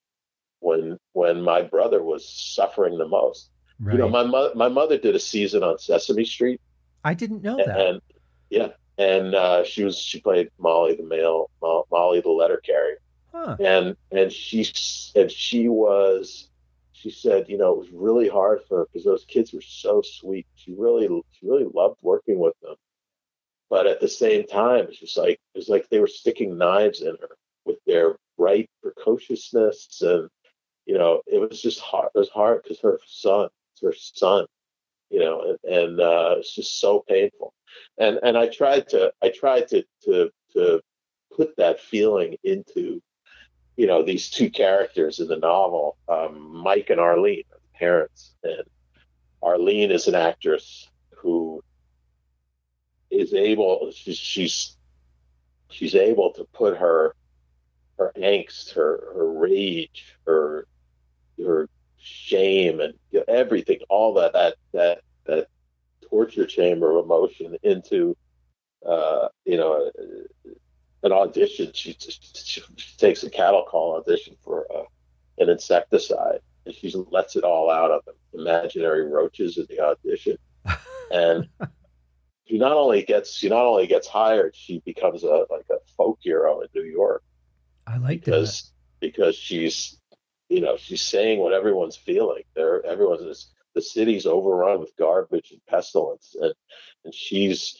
Speaker 2: when when my brother was suffering the most. Right. You know, my mother my mother did a season on Sesame Street.
Speaker 1: I didn't know that.
Speaker 2: And yeah, and uh, she was she played Molly the mail Molly the letter carrier. Huh. And and she and she was she said, you know, it was really hard for her because those kids were so sweet. She really, she really loved working with them. But at the same time, it's just like it was like they were sticking knives in her with their bright precociousness, and you know, it was just hard. It was hard because her son, her son, you know, and, and uh, it's just so painful. And and I tried to, I tried to to to put that feeling into you know these two characters in the novel, um, Mike and Arlene, parents, and Arlene is an actress who is able she's she's, she's able to put her her angst, her her rage, her her shame, and you know, everything, all that that that that torture chamber of emotion into uh, you know an audition. She, she, takes a cattle call audition for uh, an insecticide, and she lets it all out of them. imaginary roaches in the audition. and she not only gets she not only gets hired, she becomes a like a folk hero in New York.
Speaker 1: I like
Speaker 2: because
Speaker 1: that.
Speaker 2: because she's you know she's saying what everyone's feeling. There, everyone's the city's overrun with garbage and pestilence, and and she's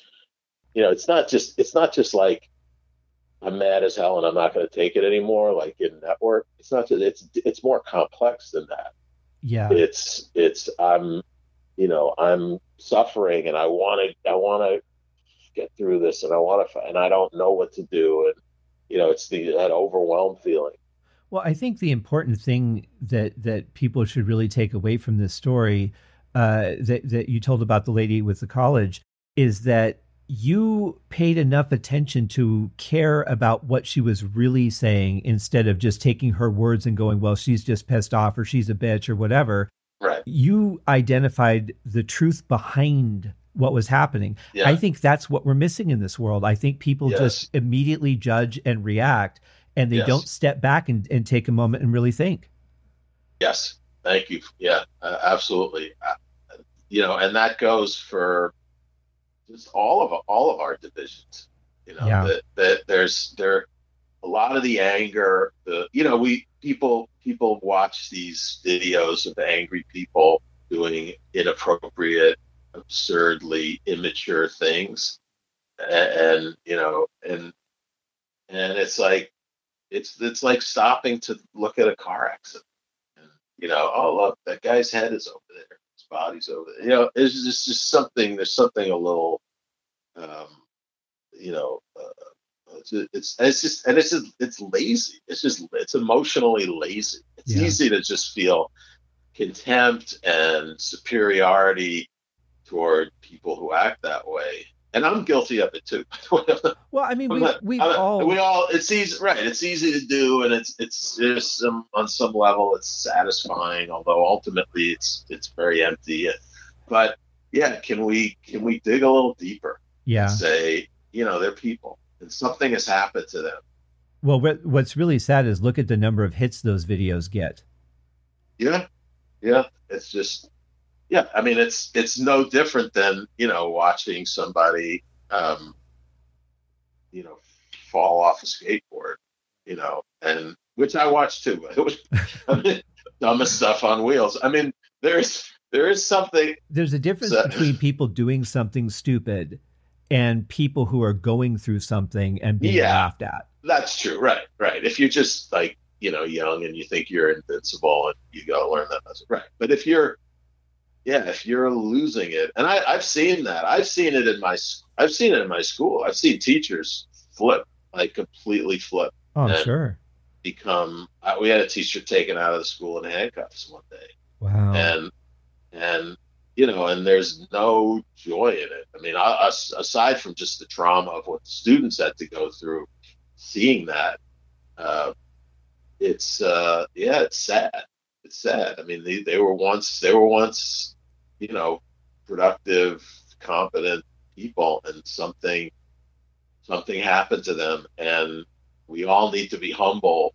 Speaker 2: you know it's not just it's not just like I'm mad as hell and I'm not going to take it anymore. Like in network, it's not just, it's, it's more complex than that.
Speaker 1: Yeah.
Speaker 2: It's, it's, I'm, you know, I'm suffering and I want to, I want to get through this and I want to, and I don't know what to do. And, you know, it's the, that overwhelmed feeling.
Speaker 1: Well, I think the important thing that, that people should really take away from this story, uh, that, that you told about the lady with the college is that you paid enough attention to care about what she was really saying instead of just taking her words and going, well, she's just pissed off or she's a bitch or whatever.
Speaker 2: Right.
Speaker 1: You identified the truth behind what was happening.
Speaker 2: Yeah.
Speaker 1: I think that's what we're missing in this world. I think people
Speaker 2: Yes.
Speaker 1: just immediately judge and react and they
Speaker 2: Yes.
Speaker 1: don't step back and, and take a moment and really think.
Speaker 2: Yes, thank you. Yeah, uh, absolutely. Uh, you know, and that goes for just all of all of our divisions. You know,
Speaker 1: Yeah.
Speaker 2: that, that there's there a lot of the anger. The you know we people people watch these videos of angry people doing inappropriate, absurdly immature things, and, and you know, and and it's like it's it's like stopping to look at a car accident and you know, oh look, that guy's head is over there, body's over there. You know, it's just just something. There's something a little, um, you know, uh, it's it's it's just and it's just it's lazy. It's just it's emotionally lazy. It's
Speaker 1: Yeah.
Speaker 2: easy to just feel contempt and superiority toward people who act that way. And I'm guilty of it too.
Speaker 1: Well, I mean, we've,
Speaker 2: not-
Speaker 1: we've
Speaker 2: I'm not-
Speaker 1: all,
Speaker 2: we all it's easy right it's easy to do and it's it's there's some on some level it's satisfying although ultimately it's it's very empty but yeah can we can we dig a little deeper
Speaker 1: yeah.
Speaker 2: and say you know they're people and something has happened to them
Speaker 1: Well, what's really sad is look at the number of hits those videos get.
Speaker 2: yeah yeah it's just yeah i mean it's it's no different than you know watching somebody um you know fall off a skateboard you know and which i watched too it was I mean, dumbest stuff on wheels. I mean there's there is something
Speaker 1: There's a difference
Speaker 2: So-
Speaker 1: between people doing something stupid and people who are going through something and being
Speaker 2: Yeah.
Speaker 1: laughed at.
Speaker 2: that's true. Right right. If you're just like you know young and you think you're invincible and you go learn that lesson. Right. But if you're yeah if you're losing it. And I, i've seen that. I've seen it in my i've seen it in my school. I've seen teachers flip like completely flip
Speaker 1: Oh, sure.
Speaker 2: become uh, we had a teacher taken out of the school in handcuffs one day.
Speaker 1: Wow.
Speaker 2: and and you know and there's no joy in it. I mean I, as- aside from just the trauma of what the students had to go through seeing that uh, it's uh yeah it's sad it's sad i mean they, they were once they were once you know productive competent people and something something happened to them and we all need to be humble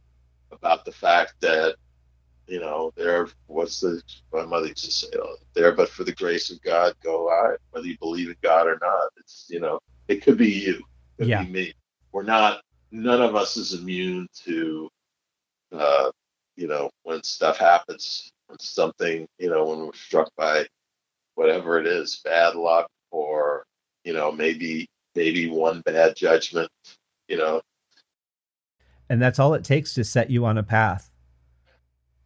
Speaker 2: about the fact that you know there what's the my mother used to say? Oh, there but for the grace of god go I whether you believe in god or not. It's you know it could be you it could
Speaker 1: Yeah.
Speaker 2: be me. We're not none of us is immune to uh you know when stuff happens when something you know when we're struck by whatever it is bad luck or you know maybe maybe one bad judgment you know
Speaker 1: and that's all it takes to set you on a path.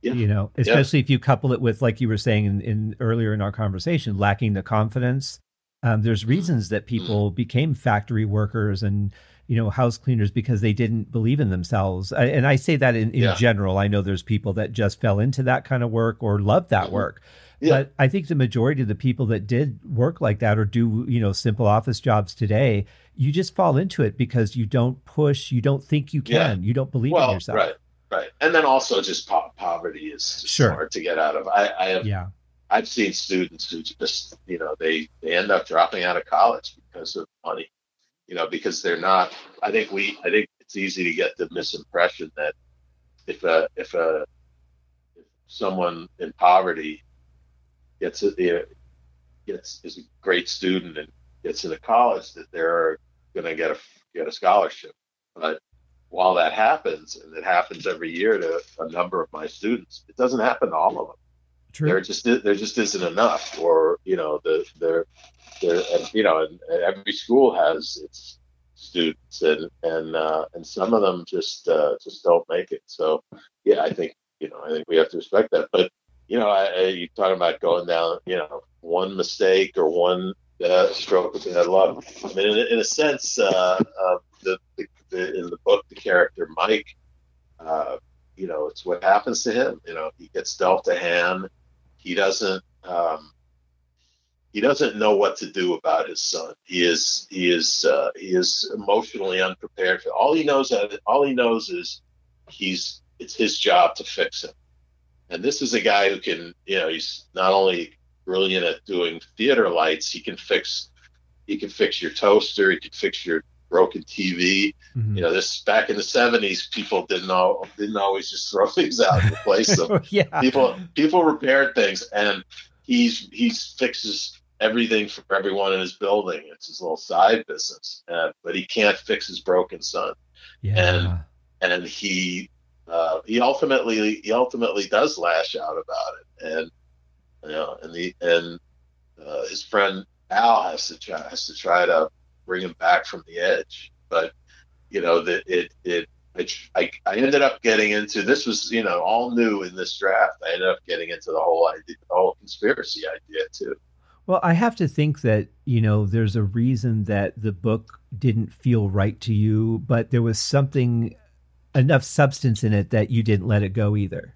Speaker 2: Yeah.
Speaker 1: You know, especially if you couple it with, like you were saying in, in earlier in our conversation, lacking the confidence. Um, there's reasons that people became factory workers and you know house cleaners because they didn't believe in themselves. And I say that in, in
Speaker 2: Yeah.
Speaker 1: general. I know there's people that just fell into that kind of work or love that
Speaker 2: Mhm.
Speaker 1: work.
Speaker 2: Yeah.
Speaker 1: But I think the majority of the people that did work like that or do, you know, simple office jobs today, you just fall into it because you don't push, you don't think you
Speaker 2: Yeah.
Speaker 1: can, you don't believe
Speaker 2: well
Speaker 1: in yourself.
Speaker 2: right right and then also just po- poverty is just
Speaker 1: Sure.
Speaker 2: hard to get out of i i have
Speaker 1: Yeah.
Speaker 2: I've seen students who just, you know, they they end up dropping out of college because of money, you know, because they're not. I think we, I think it's easy to get the misimpression that if a if a if someone in poverty gets a you know, gets is a great student and gets into college that they're going to get a get a scholarship, but while that happens and it happens every year to a number of my students, it doesn't happen to all of them
Speaker 1: True.
Speaker 2: there just there just isn't enough or you know the there there you know and, and every school has its students and and uh, and some of them just uh, just don't make it. So yeah i think you know i think we have to respect that. But you know I, I, you talking about going down you know one mistake or one uh, stroke of bad luck i mean in, in a sense uh, uh, the, the, the in the book the character mike uh, you know it's what happens to him. You know he gets dealt a hand he doesn't um, he doesn't know what to do about his son. He is he is uh, he is emotionally unprepared for all he knows. All he knows is he's it's his job to fix him. And this is a guy who can you know he's not only brilliant at doing theater lights. He can fix he can fix your toaster. He can fix your broken TV. Mm-hmm. You know, this back in the seventies, people didn't all didn't always just throw things out and replace them.
Speaker 1: yeah.
Speaker 2: People people repaired things, and he's he fixes everything for everyone in his building. It's his little side business, uh, but he can't fix his broken son.
Speaker 1: Yeah.
Speaker 2: And and he uh, he ultimately he ultimately does lash out about it, and you know, and the and uh, his friend Al has to try has to try to bring him back from the edge. But you know that it, it it I, I ended up getting into this was you know all new in this draft. I ended up getting into the whole idea, the whole conspiracy idea too.
Speaker 1: Well, I have to think that you know there's a reason that the book didn't feel right to you, but there was something enough substance in it that you didn't let it go either.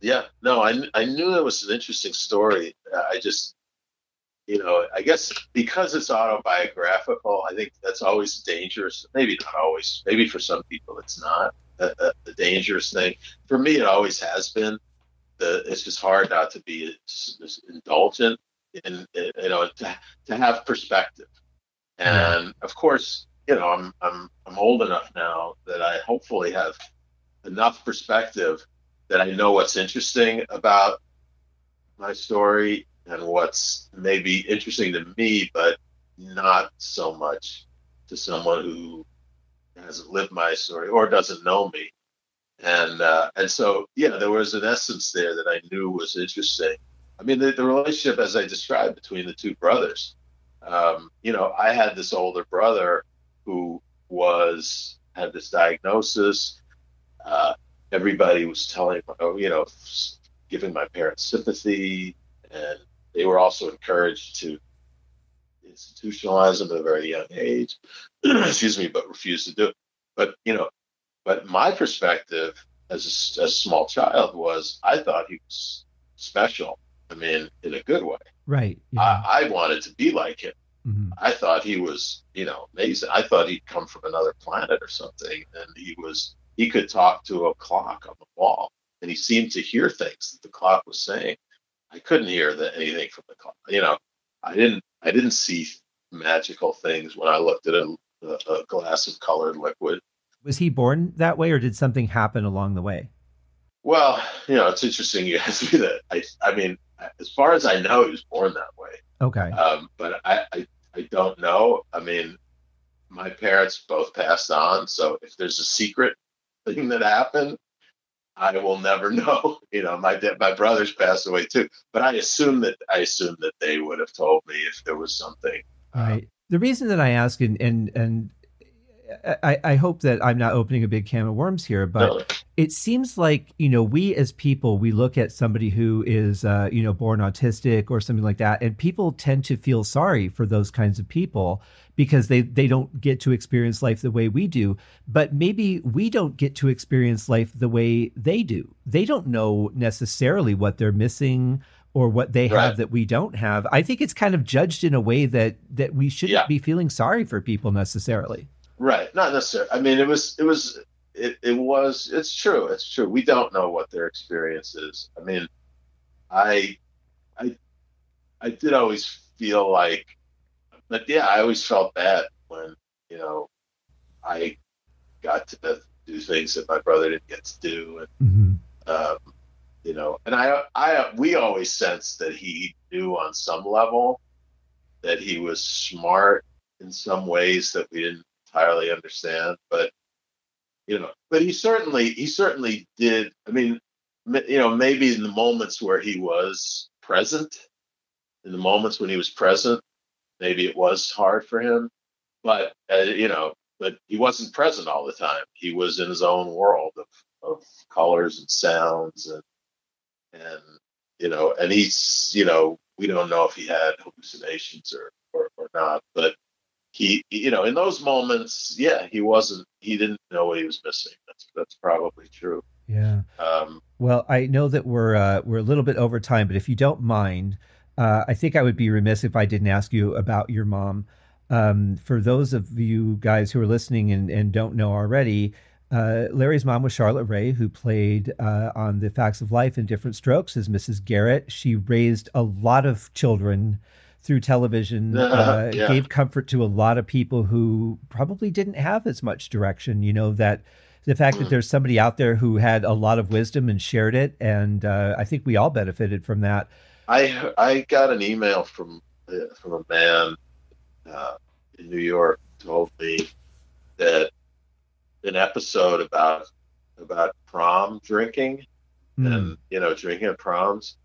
Speaker 2: Yeah, no, I I knew it was an interesting story. I just you know, I guess because it's autobiographical, I think that's always dangerous. Maybe not always. Maybe for some people it's not a, a, a dangerous thing. For me, it always has been. The, it's just hard not to be indulgent and you know to, to have perspective. And of course, you know, I'm I'm I'm old enough now that I hopefully have enough perspective that I know what's interesting about my story and what's maybe interesting to me, but not so much to someone who hasn't lived my story or doesn't know me. And uh, and so yeah, there was an essence there that I knew was interesting. I mean, the, the relationship, as I described, between the two brothers. Um, you know, I had this older brother who was had this diagnosis. Uh, everybody was telling, you know, giving my parents sympathy, and they were also encouraged to institutionalize them at a very young age. Excuse me, but refused to do it. But you know, but my perspective as a, as a small child was I thought he was special. I mean, in a good way.
Speaker 1: Right.
Speaker 2: Yeah. I, I, wanted to be like him. Mm-hmm. I thought he was, you know, amazing. I thought he'd come from another planet or something, and he was. He could talk to a clock on the wall, and he seemed to hear things that the clock was saying. I couldn't hear the, anything from the clock. You know, I didn't I didn't see magical things when I looked at a, a glass of colored liquid.
Speaker 1: Was he born that way, or did something happen along the way?
Speaker 2: Well, you know, it's interesting you asked me that. I, I mean, as far as I know, he was born that way.
Speaker 1: Okay.
Speaker 2: Um, but I, I, I don't know. I mean, my parents both passed on, so if there's a secret thing that happened, I will never know. You know, my my brothers passed away too, but I assume that I assume that they would have told me if there was something.
Speaker 1: Right. the reason that I ask, and and and I, I hope that I'm not opening a big can of worms here, but no. it seems like you know we as people we look at somebody who is uh, you know born autistic or something like that, and people tend to feel sorry for those kinds of people because they they don't get to experience life the way we do. But maybe we don't get to experience life the way they do. They don't know necessarily what they're missing or what they right. have that we don't have. I think it's kind of judged in a way that that we shouldn't yeah. be feeling sorry for people necessarily.
Speaker 2: Right. Not necessarily. I mean, it was, it was, it, it was, it's true. It's true. We don't know what their experience is. I mean, I, I, I did always feel like, but yeah, I always felt bad when, you know, I got to do things that my brother didn't get to do. And, mm-hmm. um, you know, and I, I, we always sensed that he knew on some level that he was smart in some ways that we didn't entirely understand, but you know, but he certainly he certainly did. I mean, you know, maybe in the moments where he was present, in the moments when he was present, maybe it was hard for him, but uh, you know, but he wasn't present all the time. He was in his own world of, of colors and sounds and and you know, and he's you know, we don't know if he had hallucinations or or, or not, but he, you know, in those moments, yeah, he wasn't, he didn't know what he was missing. That's that's probably true.
Speaker 1: Yeah. Um, well, I know that we're uh, we're a little bit over time, but if you don't mind, uh, I think I would be remiss if I didn't ask you about your mom. Um, for those of you guys who are listening and, and don't know already, Uh, Larry's mom was Charlotte Rae, who played uh, on The Facts of Life in Different Strokes as Mrs. Garrett. She raised a lot of children through television, uh, yeah. gave comfort to a lot of people who probably didn't have as much direction. You know, that the fact that mm. there's somebody out there who had a lot of wisdom and shared it. And uh, I think we all benefited from that.
Speaker 2: I, I got an email from, uh, from a man uh, in New York told me that an episode about about prom drinking mm. and you know drinking at proms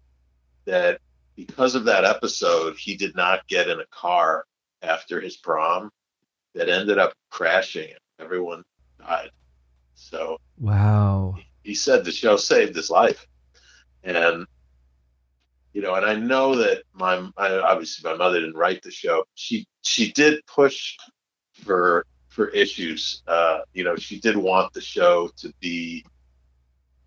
Speaker 2: that because of that episode he did not get in a car after his prom that ended up crashing and everyone died. So
Speaker 1: wow.
Speaker 2: he, he said the show saved his life. And you know and i know that my I, obviously my mother didn't write the show she she did push for for issues. Uh, you know, she did want the show to be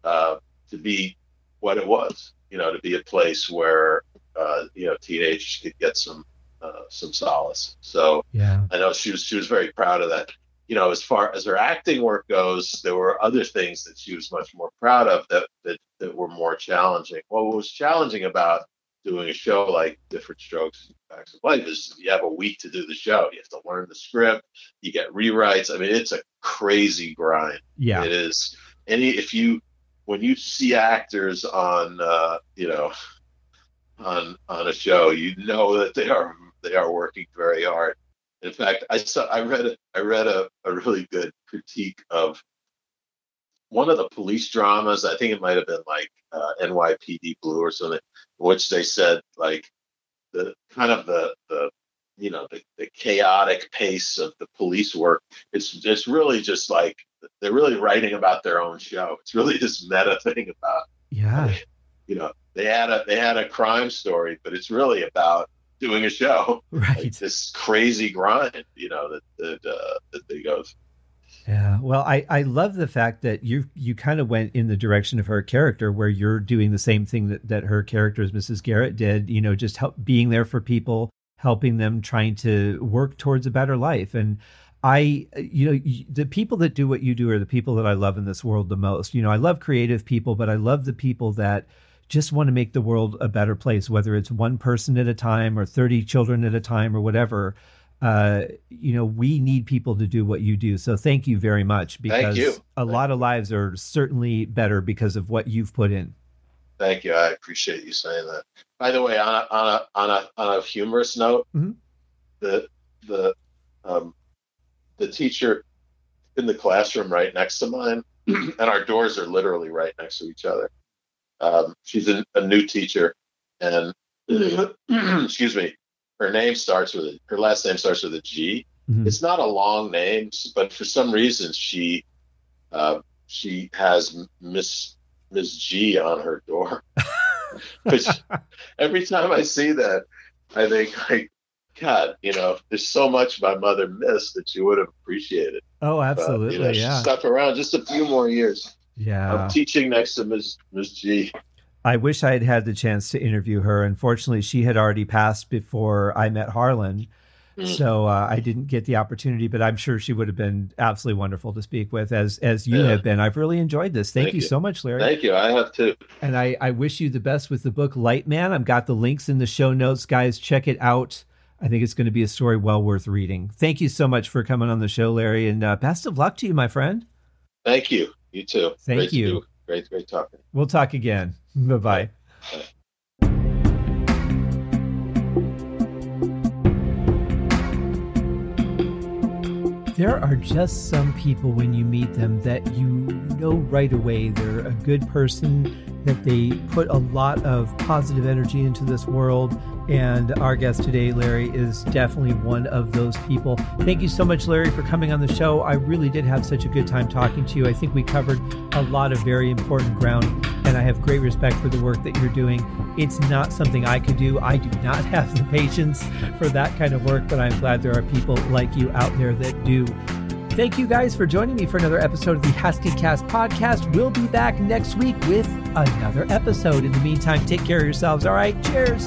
Speaker 2: uh, to be what it was. You know, to be a place where uh, you know teenagers could get some uh, some solace. So
Speaker 1: yeah,
Speaker 2: I know she was she was very proud of that. You know, as far as her acting work goes, there were other things that she was much more proud of that that, that were more challenging. Well, what was challenging about doing a show like Different Strokes Facts of Life is you have a week to do the show. You have to learn the script. You get rewrites. I mean, it's a crazy grind.
Speaker 1: Yeah,
Speaker 2: it is. Any if you when you see actors on uh, you know on on a show, you know that they are they are working very hard. In fact, I saw I read a, I read a, a really good critique of one of the police dramas. I think it might have been like uh, NYPD Blue or something, in which they said like the kind of the the you know the, the chaotic pace of the police work. It's it's really just like they're really writing about their own show. It's really this meta thing about
Speaker 1: yeah.
Speaker 2: You know, they had a they had a crime story, but it's really about doing a show.
Speaker 1: Right.
Speaker 2: Like this crazy grind, you know, that that uh, that they go.
Speaker 1: Yeah. Well, I, I love the fact that you you kind of went in the direction of her character where you're doing the same thing that, that her character as Mrs. Garrett did, you know, just help being there for people, helping them, trying to work towards a better life. And I, you know, the people that do what you do are the people that I love in this world the most. You know, I love creative people, but I love the people that just want to make the world a better place, whether it's one person at a time or 30 children at a time or whatever uh, you know, we need people to do what you do. So thank you very much because a
Speaker 2: thank
Speaker 1: lot of lives are certainly better because of what you've put in.
Speaker 2: Thank you. I appreciate you saying that. By the way, on a on a on a, on a humorous note,
Speaker 1: mm-hmm.
Speaker 2: the the um, the teacher in the classroom right next to mine, and our doors are literally right next to each other. Um, she's a, a new teacher, and excuse me, her name starts with a, her last name starts with a G. Mm-hmm. It's not a long name, but for some reason she uh, she has Miss Miss G on her door. Which every time I see that, I think like, God, you know, there's so much my mother missed that she would have appreciated.
Speaker 1: Oh, absolutely.
Speaker 2: But, you know,
Speaker 1: yeah.
Speaker 2: Stuck around just a few more years.
Speaker 1: Yeah.
Speaker 2: I'm teaching next to Ms. Miss G.
Speaker 1: I wish I had had the chance to interview her. Unfortunately, she had already passed before I met Harlan. Mm. So uh, I didn't get the opportunity, but I'm sure she would have been absolutely wonderful to speak with, as as you yeah. have been. I've really enjoyed this. Thank, Thank you, you, so much, Larry.
Speaker 2: Thank you. I have too.
Speaker 1: And I, I wish you the best with the book Light Man. I've got the links in the show notes, guys. Check it out. I think it's going to be a story well worth reading. Thank you so much for coming on the show, Larry, and uh, best of luck to you, my friend.
Speaker 2: Thank you. You too.
Speaker 1: Thank
Speaker 2: great
Speaker 1: you.
Speaker 2: Great, great talking.
Speaker 1: We'll talk again. Bye bye. There are just some people when you meet them that you know right away they're a good person, that they put a lot of positive energy into this world, and our guest today, Larry, is definitely one of those people. Thank you so much, Larry, for coming on the show. I really did have such a good time talking to you. I think we covered a lot of very important ground, and I have great respect for the work that you're doing. It's not something I could do. I do not have the patience for that kind of work, but I'm glad there are people like you out there that do. Thank you guys for joining me for another episode of the Haskincast podcast. We'll be back next week with another episode. In the meantime, take care of yourselves. All right, cheers.